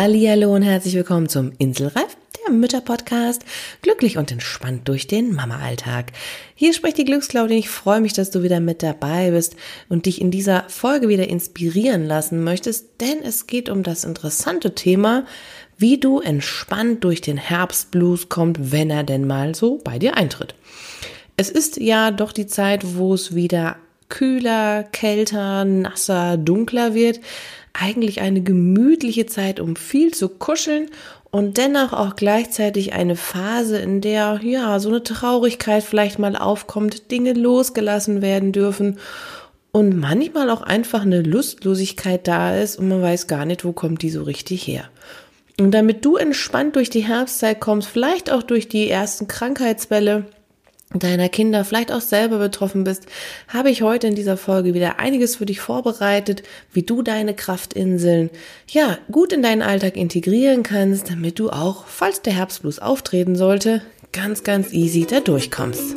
Hallo und herzlich willkommen zum Inselreif, der Mütterpodcast. Glücklich und entspannt durch den Mama-Alltag. Hier spricht die Glücksklaudin. Ich freue mich, dass du wieder mit dabei bist und dich in dieser Folge wieder inspirieren lassen möchtest, denn es geht um das interessante Thema, wie du entspannt durch den Herbstblues kommst, wenn er denn mal so bei dir eintritt. Es ist ja doch die Zeit, wo es wieder kühler, kälter, nasser, dunkler wird eigentlich eine gemütliche Zeit, um viel zu kuscheln und dennoch auch gleichzeitig eine Phase, in der ja so eine Traurigkeit vielleicht mal aufkommt, Dinge losgelassen werden dürfen und manchmal auch einfach eine Lustlosigkeit da ist und man weiß gar nicht, wo kommt die so richtig her. Und damit du entspannt durch die Herbstzeit kommst, vielleicht auch durch die ersten Krankheitswelle, deiner Kinder vielleicht auch selber betroffen bist, habe ich heute in dieser Folge wieder einiges für dich vorbereitet, wie du deine Kraftinseln ja gut in deinen Alltag integrieren kannst, damit du auch, falls der Herbstblues auftreten sollte, ganz, ganz easy da durchkommst.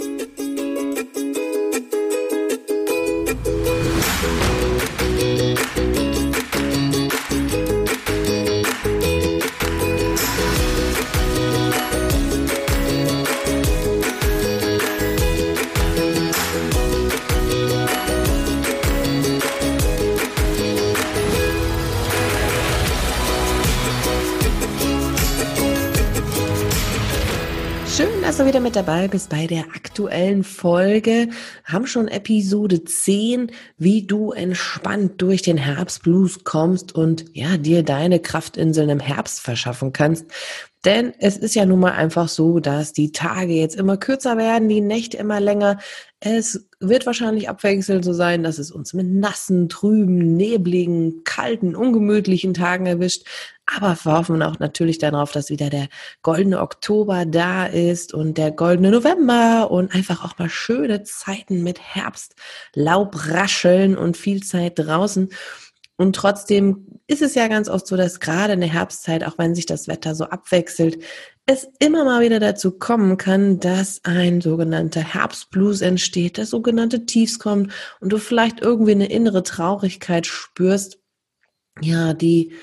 Mit dabei bist bei der aktuellen Folge. Haben schon Episode 10, wie du entspannt durch den Herbstblues kommst und ja, dir deine Kraftinseln im Herbst verschaffen kannst. Denn es ist ja nun mal einfach so, dass die Tage jetzt immer kürzer werden, die Nächte immer länger. Es wird wahrscheinlich abwechselnd so sein, dass es uns mit nassen, trüben, nebligen, kalten, ungemütlichen Tagen erwischt. Aber wir hoffen auch natürlich darauf, dass wieder der goldene Oktober da ist und der goldene November und einfach auch mal schöne Zeiten mit Herbst, Laubrascheln und viel Zeit draußen. Und trotzdem ist es ja ganz oft so, dass gerade in der Herbstzeit, auch wenn sich das Wetter so abwechselt, es immer mal wieder dazu kommen kann, dass ein sogenannter Herbstblues entsteht, das sogenannte Tiefs kommt und du vielleicht irgendwie eine innere Traurigkeit spürst, ja, die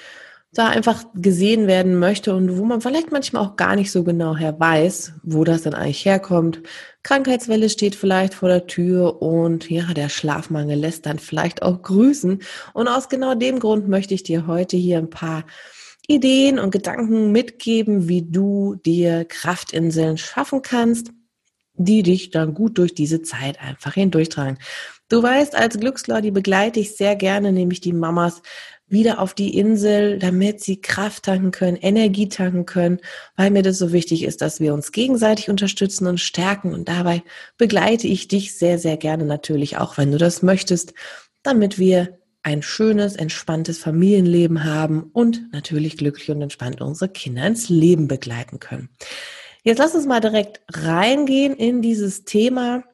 da einfach gesehen werden möchte und wo man vielleicht manchmal auch gar nicht so genau her weiß, wo das dann eigentlich herkommt. Krankheitswelle steht vielleicht vor der Tür und ja, der Schlafmangel lässt dann vielleicht auch grüßen. Und aus genau dem Grund möchte ich dir heute hier ein paar Ideen und Gedanken mitgeben, wie du dir Kraftinseln schaffen kannst, die dich dann gut durch diese Zeit einfach hindurchtragen. Du weißt, als Glücksler, begleite ich sehr gerne, nämlich die Mamas wieder auf die Insel, damit sie Kraft tanken können, Energie tanken können, weil mir das so wichtig ist, dass wir uns gegenseitig unterstützen und stärken. Und dabei begleite ich dich sehr, sehr gerne natürlich auch, wenn du das möchtest, damit wir ein schönes, entspanntes Familienleben haben und natürlich glücklich und entspannt unsere Kinder ins Leben begleiten können. Jetzt lass uns mal direkt reingehen in dieses Thema.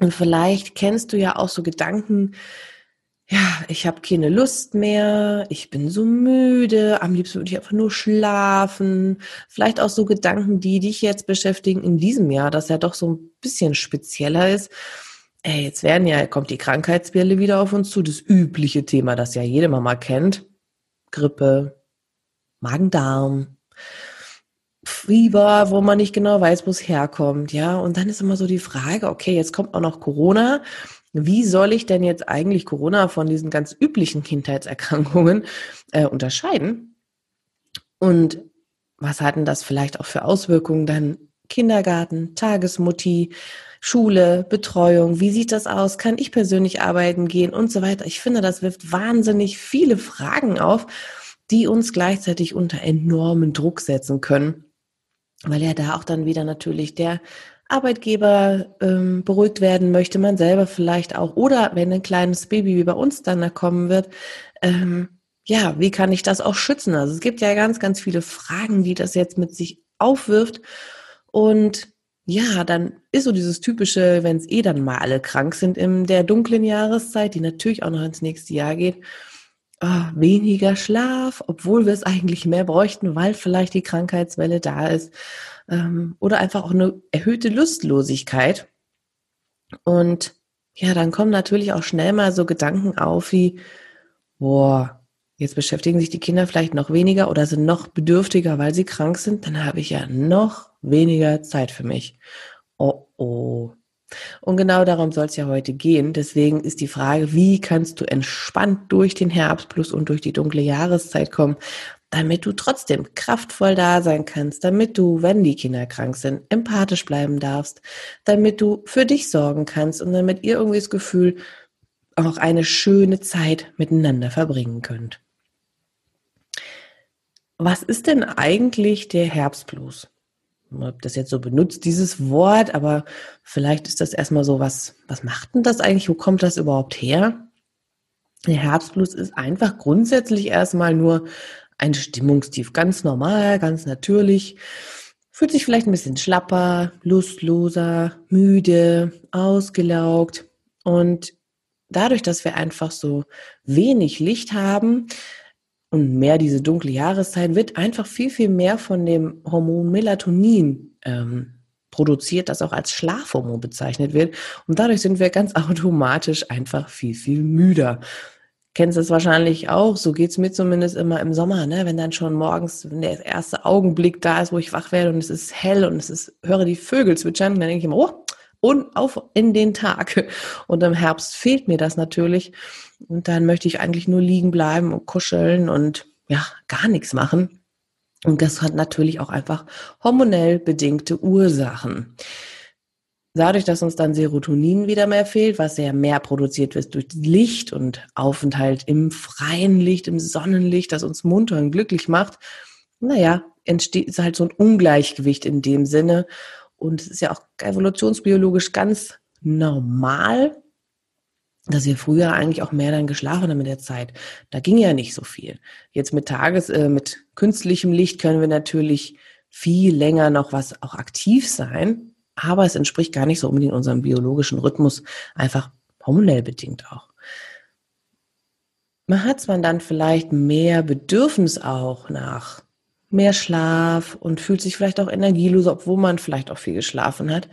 Und vielleicht kennst du ja auch so Gedanken, ja, ich habe keine Lust mehr, ich bin so müde, am liebsten würde ich einfach nur schlafen. Vielleicht auch so Gedanken, die dich jetzt beschäftigen in diesem Jahr, das ja doch so ein bisschen spezieller ist. Ey, jetzt werden ja, kommt die Krankheitswelle wieder auf uns zu, das übliche Thema, das ja jede Mama kennt. Grippe, Magen-Darm, Fieber, wo man nicht genau weiß, wo es herkommt, ja. Und dann ist immer so die Frage, okay, jetzt kommt auch noch Corona wie soll ich denn jetzt eigentlich Corona von diesen ganz üblichen Kindheitserkrankungen äh, unterscheiden? Und was hatten das vielleicht auch für Auswirkungen dann? Kindergarten, Tagesmutti, Schule, Betreuung, wie sieht das aus? Kann ich persönlich arbeiten gehen und so weiter? Ich finde, das wirft wahnsinnig viele Fragen auf, die uns gleichzeitig unter enormen Druck setzen können, weil ja da auch dann wieder natürlich der Arbeitgeber ähm, beruhigt werden möchte, man selber vielleicht auch. Oder wenn ein kleines Baby wie bei uns dann da kommen wird, ähm, ja, wie kann ich das auch schützen? Also es gibt ja ganz, ganz viele Fragen, die das jetzt mit sich aufwirft. Und ja, dann ist so dieses typische, wenn es eh dann mal alle krank sind in der dunklen Jahreszeit, die natürlich auch noch ins nächste Jahr geht, oh, weniger Schlaf, obwohl wir es eigentlich mehr bräuchten, weil vielleicht die Krankheitswelle da ist ähm, oder einfach auch eine erhöhte Lustlosigkeit. Und ja, dann kommen natürlich auch schnell mal so Gedanken auf wie, boah, Jetzt beschäftigen sich die Kinder vielleicht noch weniger oder sind noch bedürftiger, weil sie krank sind. Dann habe ich ja noch weniger Zeit für mich. Oh oh. Und genau darum soll es ja heute gehen. Deswegen ist die Frage, wie kannst du entspannt durch den Herbst plus und durch die dunkle Jahreszeit kommen, damit du trotzdem kraftvoll da sein kannst, damit du, wenn die Kinder krank sind, empathisch bleiben darfst, damit du für dich sorgen kannst und damit ihr irgendwie das Gefühl auch eine schöne Zeit miteinander verbringen könnt. Was ist denn eigentlich der Herbstblues? ob das jetzt so benutzt, dieses Wort, aber vielleicht ist das erstmal so, was, was macht denn das eigentlich? Wo kommt das überhaupt her? Der Herbstblues ist einfach grundsätzlich erstmal nur ein Stimmungstief. Ganz normal, ganz natürlich. Fühlt sich vielleicht ein bisschen schlapper, lustloser, müde, ausgelaugt. Und dadurch, dass wir einfach so wenig Licht haben, und mehr diese dunkle Jahreszeit wird einfach viel, viel mehr von dem Hormon Melatonin ähm, produziert, das auch als Schlafhormon bezeichnet wird. Und dadurch sind wir ganz automatisch einfach viel, viel müder. Kennst es wahrscheinlich auch, so geht's mir zumindest immer im Sommer, ne? wenn dann schon morgens wenn der erste Augenblick da ist, wo ich wach werde und es ist hell und es ist, höre die Vögel zwitschern, dann denke ich immer, oh, und auf in den Tag. Und im Herbst fehlt mir das natürlich. Und dann möchte ich eigentlich nur liegen bleiben und kuscheln und ja, gar nichts machen. Und das hat natürlich auch einfach hormonell bedingte Ursachen. Dadurch, dass uns dann Serotonin wieder mehr fehlt, was ja mehr produziert wird durch Licht und Aufenthalt im freien Licht, im Sonnenlicht, das uns munter und glücklich macht, naja, entsteht halt so ein Ungleichgewicht in dem Sinne. Und es ist ja auch evolutionsbiologisch ganz normal, dass wir früher eigentlich auch mehr dann geschlafen haben mit der Zeit. Da ging ja nicht so viel. Jetzt mit Tages, äh, mit künstlichem Licht können wir natürlich viel länger noch was auch aktiv sein, aber es entspricht gar nicht so unbedingt unserem biologischen Rhythmus, einfach hormonell bedingt auch. Man hat zwar dann vielleicht mehr Bedürfnis auch nach mehr Schlaf und fühlt sich vielleicht auch energieloser, obwohl man vielleicht auch viel geschlafen hat.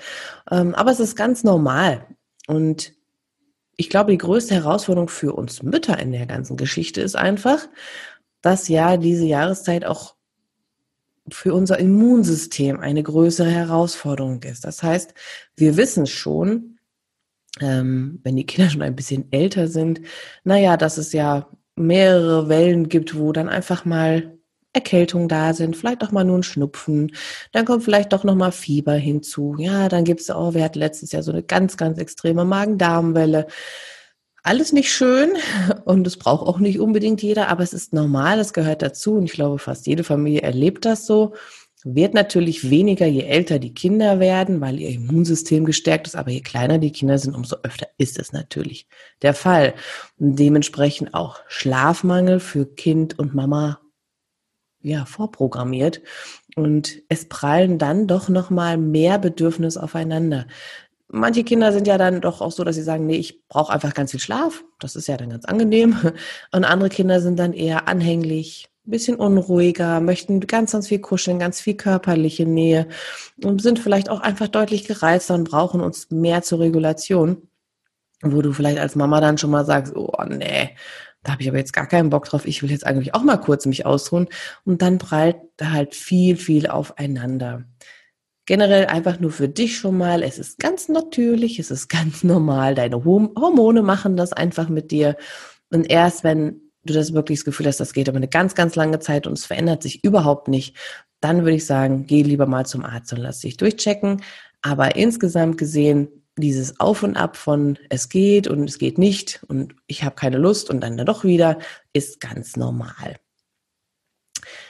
Ähm, aber es ist ganz normal. Und ich glaube, die größte Herausforderung für uns Mütter in der ganzen Geschichte ist einfach, dass ja diese Jahreszeit auch für unser Immunsystem eine größere Herausforderung ist. Das heißt, wir wissen schon, ähm, wenn die Kinder schon ein bisschen älter sind, naja, dass es ja mehrere Wellen gibt, wo dann einfach mal Erkältungen da sind, vielleicht auch mal nur ein Schnupfen, dann kommt vielleicht doch noch mal Fieber hinzu. Ja, dann gibt es auch, wir hatten letztes Jahr so eine ganz, ganz extreme Magen-Darm-Welle. Alles nicht schön und es braucht auch nicht unbedingt jeder, aber es ist normal, es gehört dazu und ich glaube, fast jede Familie erlebt das so. Wird natürlich weniger, je älter die Kinder werden, weil ihr Immunsystem gestärkt ist, aber je kleiner die Kinder sind, umso öfter ist es natürlich der Fall. Und dementsprechend auch Schlafmangel für Kind und Mama ja, vorprogrammiert. Und es prallen dann doch nochmal mehr Bedürfnisse aufeinander. Manche Kinder sind ja dann doch auch so, dass sie sagen, nee, ich brauche einfach ganz viel Schlaf. Das ist ja dann ganz angenehm. Und andere Kinder sind dann eher anhänglich, ein bisschen unruhiger, möchten ganz, ganz viel kuscheln, ganz viel körperliche Nähe und sind vielleicht auch einfach deutlich gereizter und brauchen uns mehr zur Regulation. Wo du vielleicht als Mama dann schon mal sagst, oh nee, da habe ich aber jetzt gar keinen Bock drauf, ich will jetzt eigentlich auch mal kurz mich ausruhen. Und dann prallt da halt viel, viel aufeinander. Generell einfach nur für dich schon mal, es ist ganz natürlich, es ist ganz normal, deine Hormone machen das einfach mit dir. Und erst wenn du das wirklich das Gefühl hast, das geht aber eine ganz, ganz lange Zeit und es verändert sich überhaupt nicht, dann würde ich sagen, geh lieber mal zum Arzt und lass dich durchchecken. Aber insgesamt gesehen dieses Auf und Ab von es geht und es geht nicht und ich habe keine Lust und dann doch wieder ist ganz normal.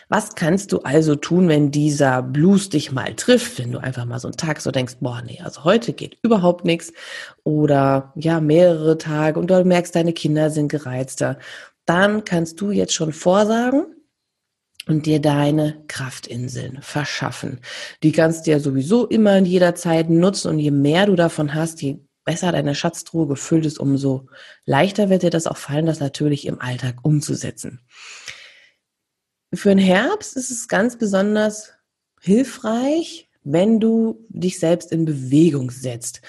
Was kannst du also tun, wenn dieser Blues dich mal trifft, wenn du einfach mal so einen Tag so denkst, boah, nee, also heute geht überhaupt nichts oder ja, mehrere Tage und du merkst, deine Kinder sind gereizter, dann kannst du jetzt schon vorsagen, und dir deine Kraftinseln verschaffen. Die kannst du ja sowieso immer in jeder Zeit nutzen und je mehr du davon hast, je besser deine Schatztruhe gefüllt ist, umso leichter wird dir das auch fallen, das natürlich im Alltag umzusetzen. Für den Herbst ist es ganz besonders hilfreich, wenn du dich selbst in Bewegung setzt.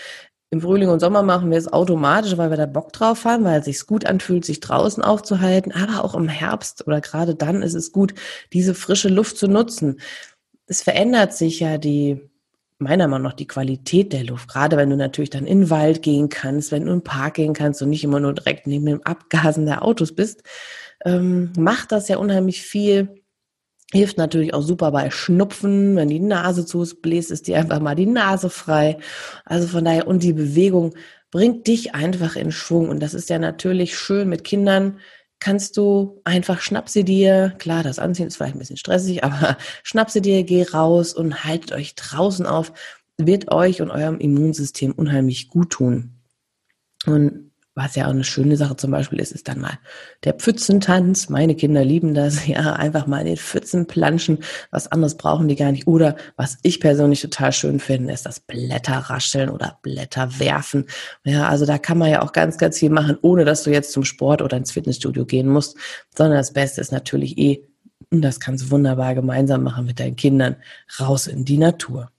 Im Frühling und Sommer machen wir es automatisch, weil wir da Bock drauf haben, weil es sich gut anfühlt, sich draußen aufzuhalten. Aber auch im Herbst oder gerade dann ist es gut, diese frische Luft zu nutzen. Es verändert sich ja die, meiner Meinung nach, die Qualität der Luft. Gerade wenn du natürlich dann in den Wald gehen kannst, wenn du im Park gehen kannst und nicht immer nur direkt neben dem Abgasen der Autos bist, ähm, macht das ja unheimlich viel Hilft natürlich auch super bei Schnupfen. Wenn die Nase zu ist, bläst ist dir einfach mal die Nase frei. Also von daher, und die Bewegung bringt dich einfach in Schwung. Und das ist ja natürlich schön mit Kindern. Kannst du einfach schnapp sie dir, klar, das Anziehen ist vielleicht ein bisschen stressig, aber schnapp sie dir, geh raus und haltet euch draußen auf, wird euch und eurem Immunsystem unheimlich gut tun. Und was ja auch eine schöne Sache zum Beispiel ist, ist dann mal der Pfützentanz. Meine Kinder lieben das, ja, einfach mal in den Pfützen planschen. Was anderes brauchen die gar nicht. Oder was ich persönlich total schön finde, ist das Blätterrascheln oder Blätterwerfen. Ja, also da kann man ja auch ganz, ganz viel machen, ohne dass du jetzt zum Sport oder ins Fitnessstudio gehen musst. Sondern das Beste ist natürlich eh, und das kannst du wunderbar gemeinsam machen mit deinen Kindern, raus in die Natur.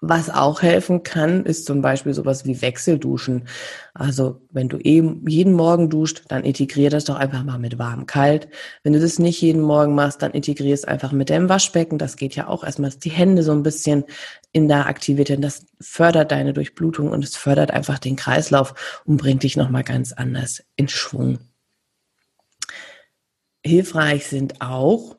Was auch helfen kann, ist zum Beispiel sowas wie Wechselduschen. Also wenn du eben jeden Morgen duscht, dann integrier das doch einfach mal mit warm kalt. Wenn du das nicht jeden Morgen machst, dann integrier es einfach mit deinem Waschbecken. Das geht ja auch erstmal, die Hände so ein bisschen in aktiviert werden. Das fördert deine Durchblutung und es fördert einfach den Kreislauf und bringt dich nochmal ganz anders in Schwung. Hilfreich sind auch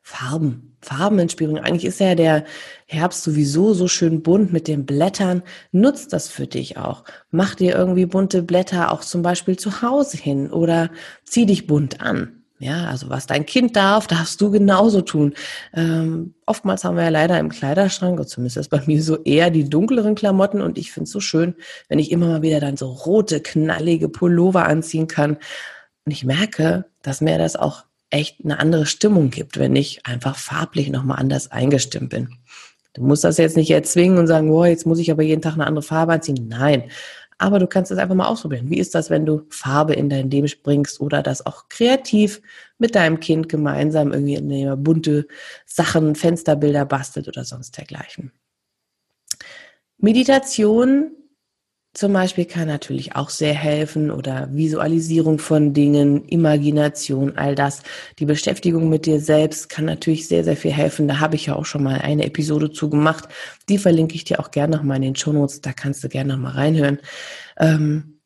Farben. Farbenentspielung. Eigentlich ist ja der Herbst sowieso so schön bunt mit den Blättern. Nutzt das für dich auch. Mach dir irgendwie bunte Blätter auch zum Beispiel zu Hause hin oder zieh dich bunt an. Ja, also was dein Kind darf, darfst du genauso tun. Ähm, oftmals haben wir ja leider im Kleiderschrank, oder zumindest ist bei mir so eher die dunkleren Klamotten und ich finde es so schön, wenn ich immer mal wieder dann so rote, knallige Pullover anziehen kann. Und ich merke, dass mir das auch echt eine andere Stimmung gibt, wenn ich einfach farblich nochmal anders eingestimmt bin. Du musst das jetzt nicht erzwingen und sagen, boah, jetzt muss ich aber jeden Tag eine andere Farbe anziehen. Nein. Aber du kannst es einfach mal ausprobieren. Wie ist das, wenn du Farbe in dein Leben bringst oder das auch kreativ mit deinem Kind gemeinsam irgendwie in bunte Sachen, Fensterbilder bastelt oder sonst dergleichen? Meditation zum Beispiel kann natürlich auch sehr helfen oder Visualisierung von Dingen, Imagination, all das. Die Beschäftigung mit dir selbst kann natürlich sehr, sehr viel helfen. Da habe ich ja auch schon mal eine Episode zu gemacht. Die verlinke ich dir auch gerne nochmal in den Show Notes. Da kannst du gerne nochmal reinhören. Ähm,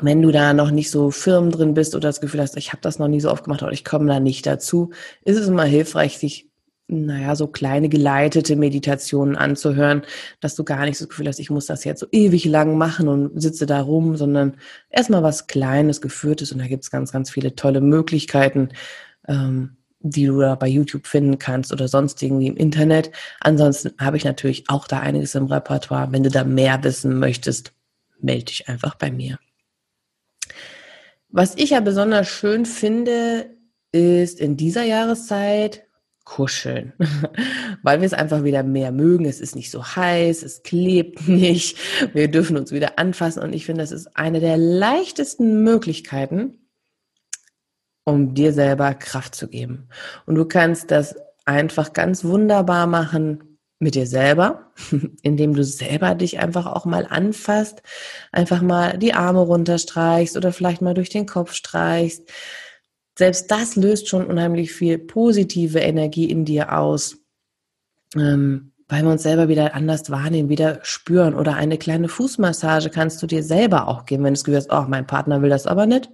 wenn du da noch nicht so firm drin bist oder das Gefühl hast, ich habe das noch nie so oft gemacht oder ich komme da nicht dazu, ist es immer hilfreich, sich naja, so kleine geleitete Meditationen anzuhören, dass du gar nicht das Gefühl hast, ich muss das jetzt so ewig lang machen und sitze da rum, sondern erstmal was Kleines, Geführtes und da gibt's ganz, ganz viele tolle Möglichkeiten, ähm, die du da bei YouTube finden kannst oder sonst irgendwie im Internet. Ansonsten habe ich natürlich auch da einiges im Repertoire. Wenn du da mehr wissen möchtest, melde dich einfach bei mir. Was ich ja besonders schön finde, ist in dieser Jahreszeit kuscheln, weil wir es einfach wieder mehr mögen. Es ist nicht so heiß, es klebt nicht, wir dürfen uns wieder anfassen und ich finde, das ist eine der leichtesten Möglichkeiten, um dir selber Kraft zu geben. Und du kannst das einfach ganz wunderbar machen mit dir selber, indem du selber dich einfach auch mal anfasst, einfach mal die Arme runterstreichst oder vielleicht mal durch den Kopf streichst selbst das löst schon unheimlich viel positive Energie in dir aus, ähm, weil wir uns selber wieder anders wahrnehmen, wieder spüren. Oder eine kleine Fußmassage kannst du dir selber auch geben, wenn du das Gefühl hast, oh, mein Partner will das aber nicht.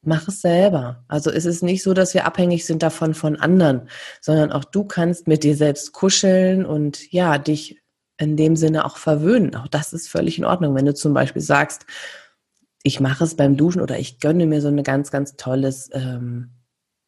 Mach es selber. Also es ist nicht so, dass wir abhängig sind davon von anderen, sondern auch du kannst mit dir selbst kuscheln und ja, dich in dem Sinne auch verwöhnen. Auch das ist völlig in Ordnung. Wenn du zum Beispiel sagst, ich mache es beim Duschen oder ich gönne mir so eine ganz, ganz tolles, ähm,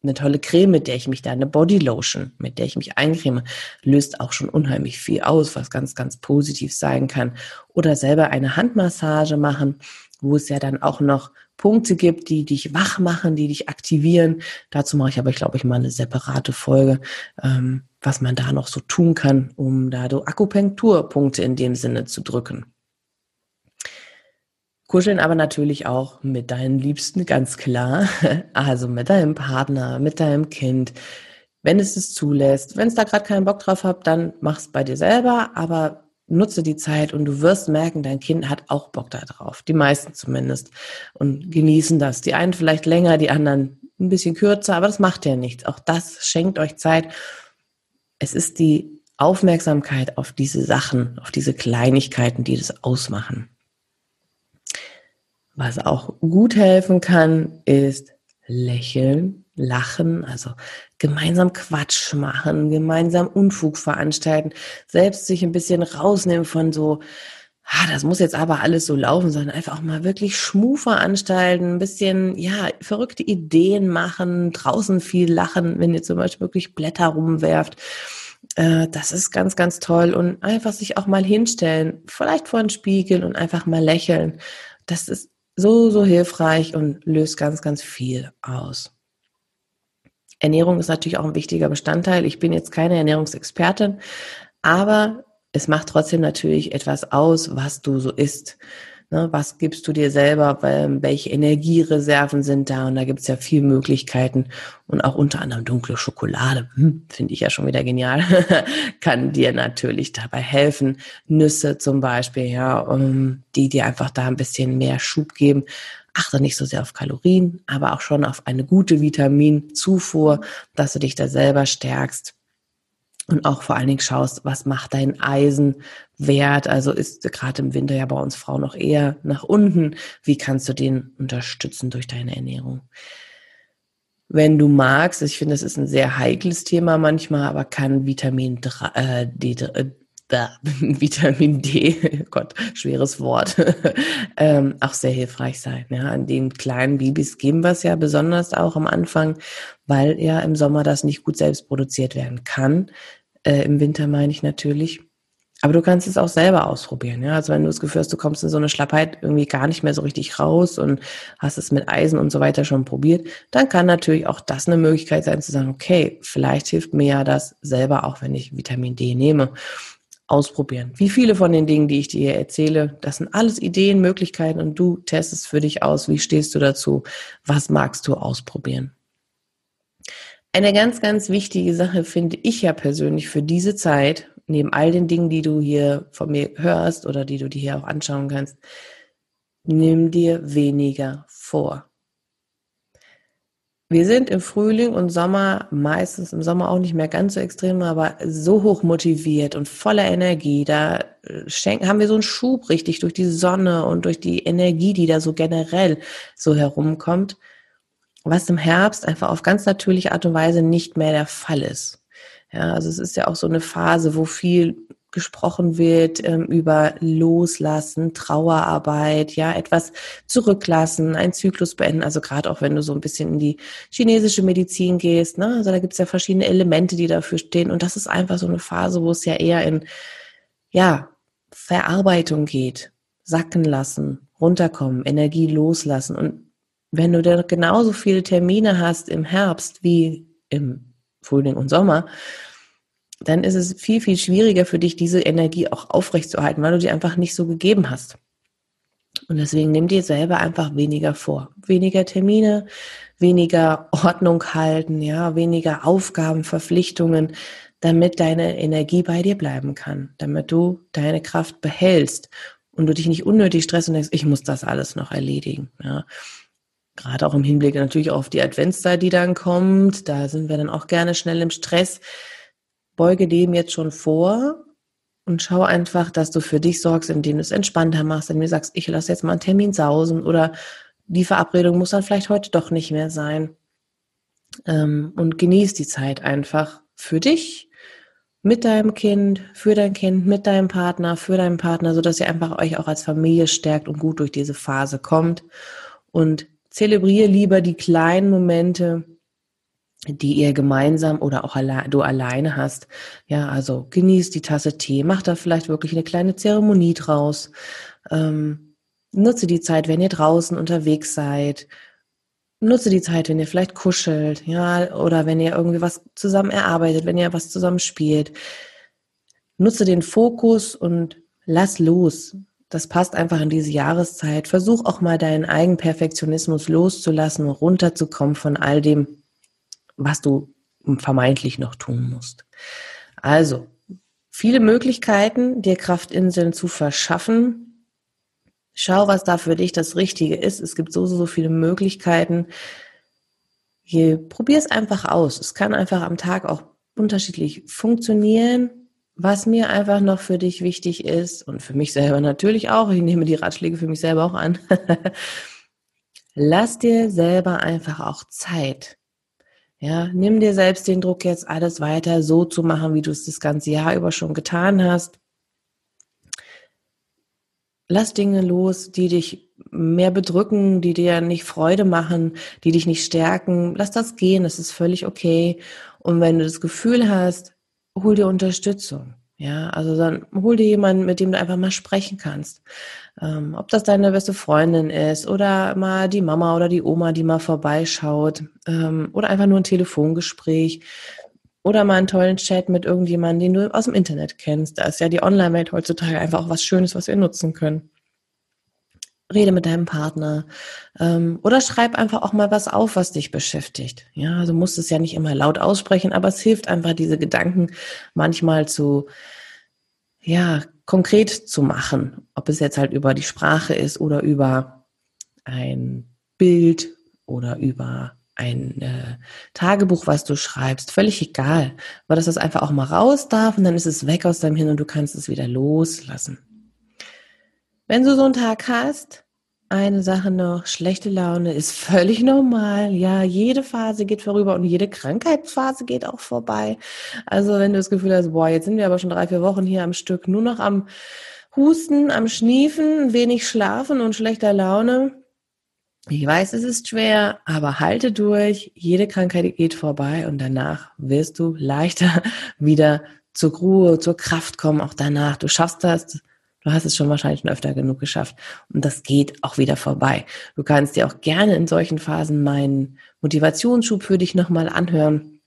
eine tolle Creme, mit der ich mich da, eine Bodylotion, mit der ich mich eincreme, löst auch schon unheimlich viel aus, was ganz, ganz positiv sein kann. Oder selber eine Handmassage machen, wo es ja dann auch noch Punkte gibt, die dich wach machen, die dich aktivieren. Dazu mache ich aber, glaube ich, mal eine separate Folge, ähm, was man da noch so tun kann, um da so Akupunkturpunkte in dem Sinne zu drücken. Kuscheln aber natürlich auch mit deinen Liebsten, ganz klar. Also mit deinem Partner, mit deinem Kind. Wenn es es zulässt, wenn es da gerade keinen Bock drauf habt, dann mach's bei dir selber. Aber nutze die Zeit und du wirst merken, dein Kind hat auch Bock darauf. Die meisten zumindest. Und genießen das. Die einen vielleicht länger, die anderen ein bisschen kürzer, aber das macht ja nichts. Auch das schenkt euch Zeit. Es ist die Aufmerksamkeit auf diese Sachen, auf diese Kleinigkeiten, die das ausmachen. Was auch gut helfen kann, ist lächeln, lachen, also gemeinsam Quatsch machen, gemeinsam Unfug veranstalten, selbst sich ein bisschen rausnehmen von so, ah, das muss jetzt aber alles so laufen, sondern einfach auch mal wirklich Schmu veranstalten, ein bisschen, ja, verrückte Ideen machen, draußen viel lachen, wenn ihr zum Beispiel wirklich Blätter rumwerft. Äh, das ist ganz, ganz toll und einfach sich auch mal hinstellen, vielleicht vor den Spiegel und einfach mal lächeln. Das ist so, so hilfreich und löst ganz, ganz viel aus. Ernährung ist natürlich auch ein wichtiger Bestandteil. Ich bin jetzt keine Ernährungsexpertin, aber es macht trotzdem natürlich etwas aus, was du so isst. Ne, was gibst du dir selber? Welche Energiereserven sind da? Und da gibt es ja viele Möglichkeiten. Und auch unter anderem dunkle Schokolade, hm, finde ich ja schon wieder genial, kann dir natürlich dabei helfen. Nüsse zum Beispiel, ja, um, die dir einfach da ein bisschen mehr Schub geben. Achte nicht so sehr auf Kalorien, aber auch schon auf eine gute Vitaminzufuhr, dass du dich da selber stärkst und auch vor allen Dingen schaust, was macht dein Eisenwert? Also ist gerade im Winter ja bei uns Frauen noch eher nach unten. Wie kannst du den unterstützen durch deine Ernährung? Wenn du magst, ich finde, das ist ein sehr heikles Thema manchmal, aber kann Vitamin äh, D, äh, Vitamin D, Gott, schweres Wort, ähm, auch sehr hilfreich sein. Ja, an den kleinen Babys geben wir es ja besonders auch am Anfang, weil ja im Sommer das nicht gut selbst produziert werden kann. Äh, Im Winter meine ich natürlich. Aber du kannst es auch selber ausprobieren. Ja? Also wenn du das Gefühl hast, du kommst in so eine Schlappheit irgendwie gar nicht mehr so richtig raus und hast es mit Eisen und so weiter schon probiert, dann kann natürlich auch das eine Möglichkeit sein zu sagen, okay, vielleicht hilft mir ja das selber auch, wenn ich Vitamin D nehme. Ausprobieren. Wie viele von den Dingen, die ich dir erzähle, das sind alles Ideen, Möglichkeiten und du testest für dich aus. Wie stehst du dazu? Was magst du ausprobieren? Eine ganz, ganz wichtige Sache finde ich ja persönlich für diese Zeit, neben all den Dingen, die du hier von mir hörst oder die du dir hier auch anschauen kannst, nimm dir weniger vor. Wir sind im Frühling und Sommer, meistens im Sommer auch nicht mehr ganz so extrem, aber so hoch motiviert und voller Energie. Da äh, haben wir so einen Schub richtig durch die Sonne und durch die Energie, die da so generell so herumkommt was im Herbst einfach auf ganz natürliche Art und Weise nicht mehr der Fall ist. Ja, also es ist ja auch so eine Phase, wo viel gesprochen wird ähm, über Loslassen, Trauerarbeit, ja, etwas zurücklassen, einen Zyklus beenden. Also gerade auch wenn du so ein bisschen in die chinesische Medizin gehst, ne? Also da gibt es ja verschiedene Elemente, die dafür stehen. Und das ist einfach so eine Phase, wo es ja eher in ja, Verarbeitung geht, sacken lassen, runterkommen, Energie loslassen. Und wenn du dann genauso viele Termine hast im Herbst wie im Frühling und Sommer, dann ist es viel, viel schwieriger für dich, diese Energie auch aufrechtzuerhalten, weil du die einfach nicht so gegeben hast. Und deswegen nimm dir selber einfach weniger vor. Weniger Termine, weniger Ordnung halten, ja, weniger Aufgaben, Verpflichtungen, damit deine Energie bei dir bleiben kann, damit du deine Kraft behältst und du dich nicht unnötig stresst und denkst, ich muss das alles noch erledigen. Ja gerade auch im Hinblick natürlich auf die Adventszeit, die dann kommt, da sind wir dann auch gerne schnell im Stress. Beuge dem jetzt schon vor und schau einfach, dass du für dich sorgst, indem du es entspannter machst, indem du sagst, ich lasse jetzt mal einen Termin sausen oder die Verabredung muss dann vielleicht heute doch nicht mehr sein. Ähm, und genieß die Zeit einfach für dich, mit deinem Kind, für dein Kind, mit deinem Partner, für deinen Partner, so dass ihr einfach euch auch als Familie stärkt und gut durch diese Phase kommt. Und Zelebriere lieber die kleinen Momente, die ihr gemeinsam oder auch alle, du alleine hast. Ja, also genießt die Tasse Tee, mach da vielleicht wirklich eine kleine Zeremonie draus. Ähm, nutze die Zeit, wenn ihr draußen unterwegs seid. Nutze die Zeit, wenn ihr vielleicht kuschelt, ja, oder wenn ihr irgendwie was zusammen erarbeitet, wenn ihr was zusammen spielt. Nutze den Fokus und lass los das passt einfach in diese Jahreszeit. Versuch auch mal deinen Eigenperfektionismus loszulassen, runterzukommen von all dem, was du vermeintlich noch tun musst. Also, viele Möglichkeiten, dir Kraftinseln zu verschaffen. Schau, was da für dich das Richtige ist. Es gibt so, so, so viele Möglichkeiten. Probier es einfach aus. Es kann einfach am Tag auch unterschiedlich funktionieren. Was mir einfach noch für dich wichtig ist und für mich selber natürlich auch, ich nehme die Ratschläge für mich selber auch an. Lass dir selber einfach auch Zeit. Ja, nimm dir selbst den Druck, jetzt alles weiter so zu machen, wie du es das ganze Jahr über schon getan hast. Lass Dinge los, die dich mehr bedrücken, die dir nicht Freude machen, die dich nicht stärken. Lass das gehen, das ist völlig okay. Und wenn du das Gefühl hast, hol dir Unterstützung. Ja, also dann hol dir jemanden, mit dem du einfach mal sprechen kannst. Ähm, ob das deine beste Freundin ist oder mal die Mama oder die Oma, die mal vorbeischaut ähm, oder einfach nur ein Telefongespräch oder mal einen tollen Chat mit irgendjemandem, den du aus dem Internet kennst. Da ist ja die Online-Welt heutzutage einfach auch was Schönes, was wir nutzen können. Rede mit deinem Partner ähm, oder schreib einfach auch mal was auf, was dich beschäftigt. Ja, also musst es ja nicht immer laut aussprechen, aber es hilft einfach, diese Gedanken manchmal zu, ja, konkret zu machen. Ob es jetzt halt über die Sprache ist oder über ein Bild oder über ein äh, Tagebuch, was du schreibst, völlig egal, weil das das einfach auch mal raus darf und dann ist es weg aus deinem Hirn und du kannst es wieder loslassen. Wenn du so einen Tag hast, eine Sache noch, schlechte Laune ist völlig normal. Ja, jede Phase geht vorüber und jede Krankheitsphase geht auch vorbei. Also wenn du das Gefühl hast, boah, jetzt sind wir aber schon drei, vier Wochen hier am Stück, nur noch am Husten, am Schniefen, wenig schlafen und schlechter Laune. Ich weiß, es ist schwer, aber halte durch. Jede Krankheit geht vorbei und danach wirst du leichter wieder zur Ruhe, zur Kraft kommen. Auch danach. Du schaffst das. Du hast es schon wahrscheinlich schon öfter genug geschafft. Und das geht auch wieder vorbei. Du kannst dir auch gerne in solchen Phasen meinen Motivationsschub für dich nochmal anhören,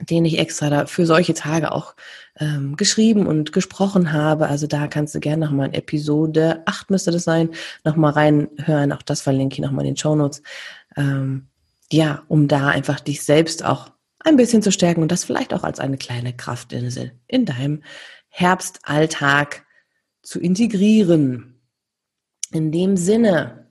den ich extra da für solche Tage auch ähm, geschrieben und gesprochen habe. Also da kannst du gerne nochmal in Episode 8 müsste das sein, nochmal reinhören. Auch das verlinke ich nochmal in den Show Notes. Ähm, ja, um da einfach dich selbst auch ein bisschen zu stärken und das vielleicht auch als eine kleine Kraftinsel in deinem Herbstalltag zu integrieren. In dem Sinne,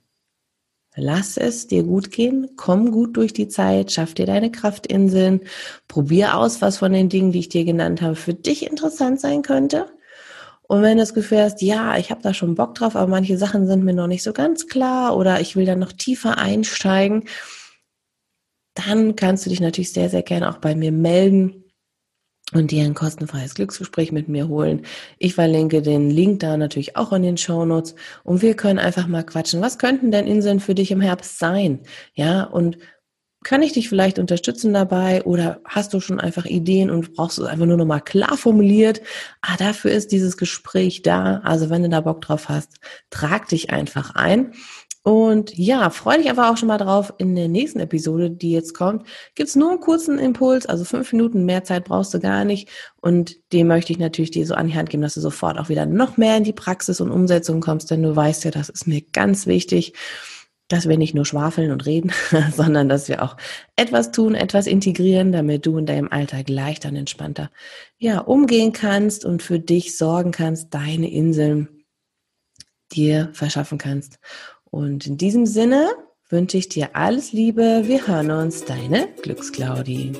lass es dir gut gehen, komm gut durch die Zeit, schaff dir deine Kraftinseln, probier aus, was von den Dingen, die ich dir genannt habe, für dich interessant sein könnte. Und wenn du das Gefühl hast, ja, ich habe da schon Bock drauf, aber manche Sachen sind mir noch nicht so ganz klar oder ich will da noch tiefer einsteigen, dann kannst du dich natürlich sehr, sehr gerne auch bei mir melden und dir ein kostenfreies Glücksgespräch mit mir holen. Ich verlinke den Link da natürlich auch in den Show Notes und wir können einfach mal quatschen. Was könnten denn Inseln für dich im Herbst sein? Ja, und kann ich dich vielleicht unterstützen dabei oder hast du schon einfach Ideen und brauchst es einfach nur noch mal klar formuliert? Ah, dafür ist dieses Gespräch da. Also wenn du da Bock drauf hast, trag dich einfach ein. Und ja, freue dich einfach auch schon mal drauf. In der nächsten Episode, die jetzt kommt, gibt's nur einen kurzen Impuls, also fünf Minuten mehr Zeit brauchst du gar nicht. Und dem möchte ich natürlich dir so an die Hand geben, dass du sofort auch wieder noch mehr in die Praxis und Umsetzung kommst, denn du weißt ja, das ist mir ganz wichtig, dass wir nicht nur schwafeln und reden, sondern dass wir auch etwas tun, etwas integrieren, damit du in deinem Alltag leichter und entspannter ja, umgehen kannst und für dich sorgen kannst, deine Inseln dir verschaffen kannst. Und in diesem Sinne wünsche ich dir alles Liebe. Wir hören uns, deine Glücksclaudi.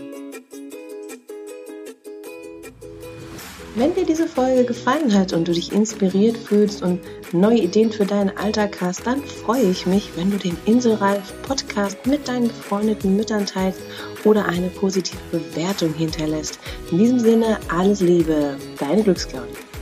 Wenn dir diese Folge gefallen hat und du dich inspiriert fühlst und neue Ideen für deinen Alltag hast, dann freue ich mich, wenn du den Inselreif Podcast mit deinen befreundeten Müttern teilst oder eine positive Bewertung hinterlässt. In diesem Sinne alles Liebe, deine Glücksclaudi.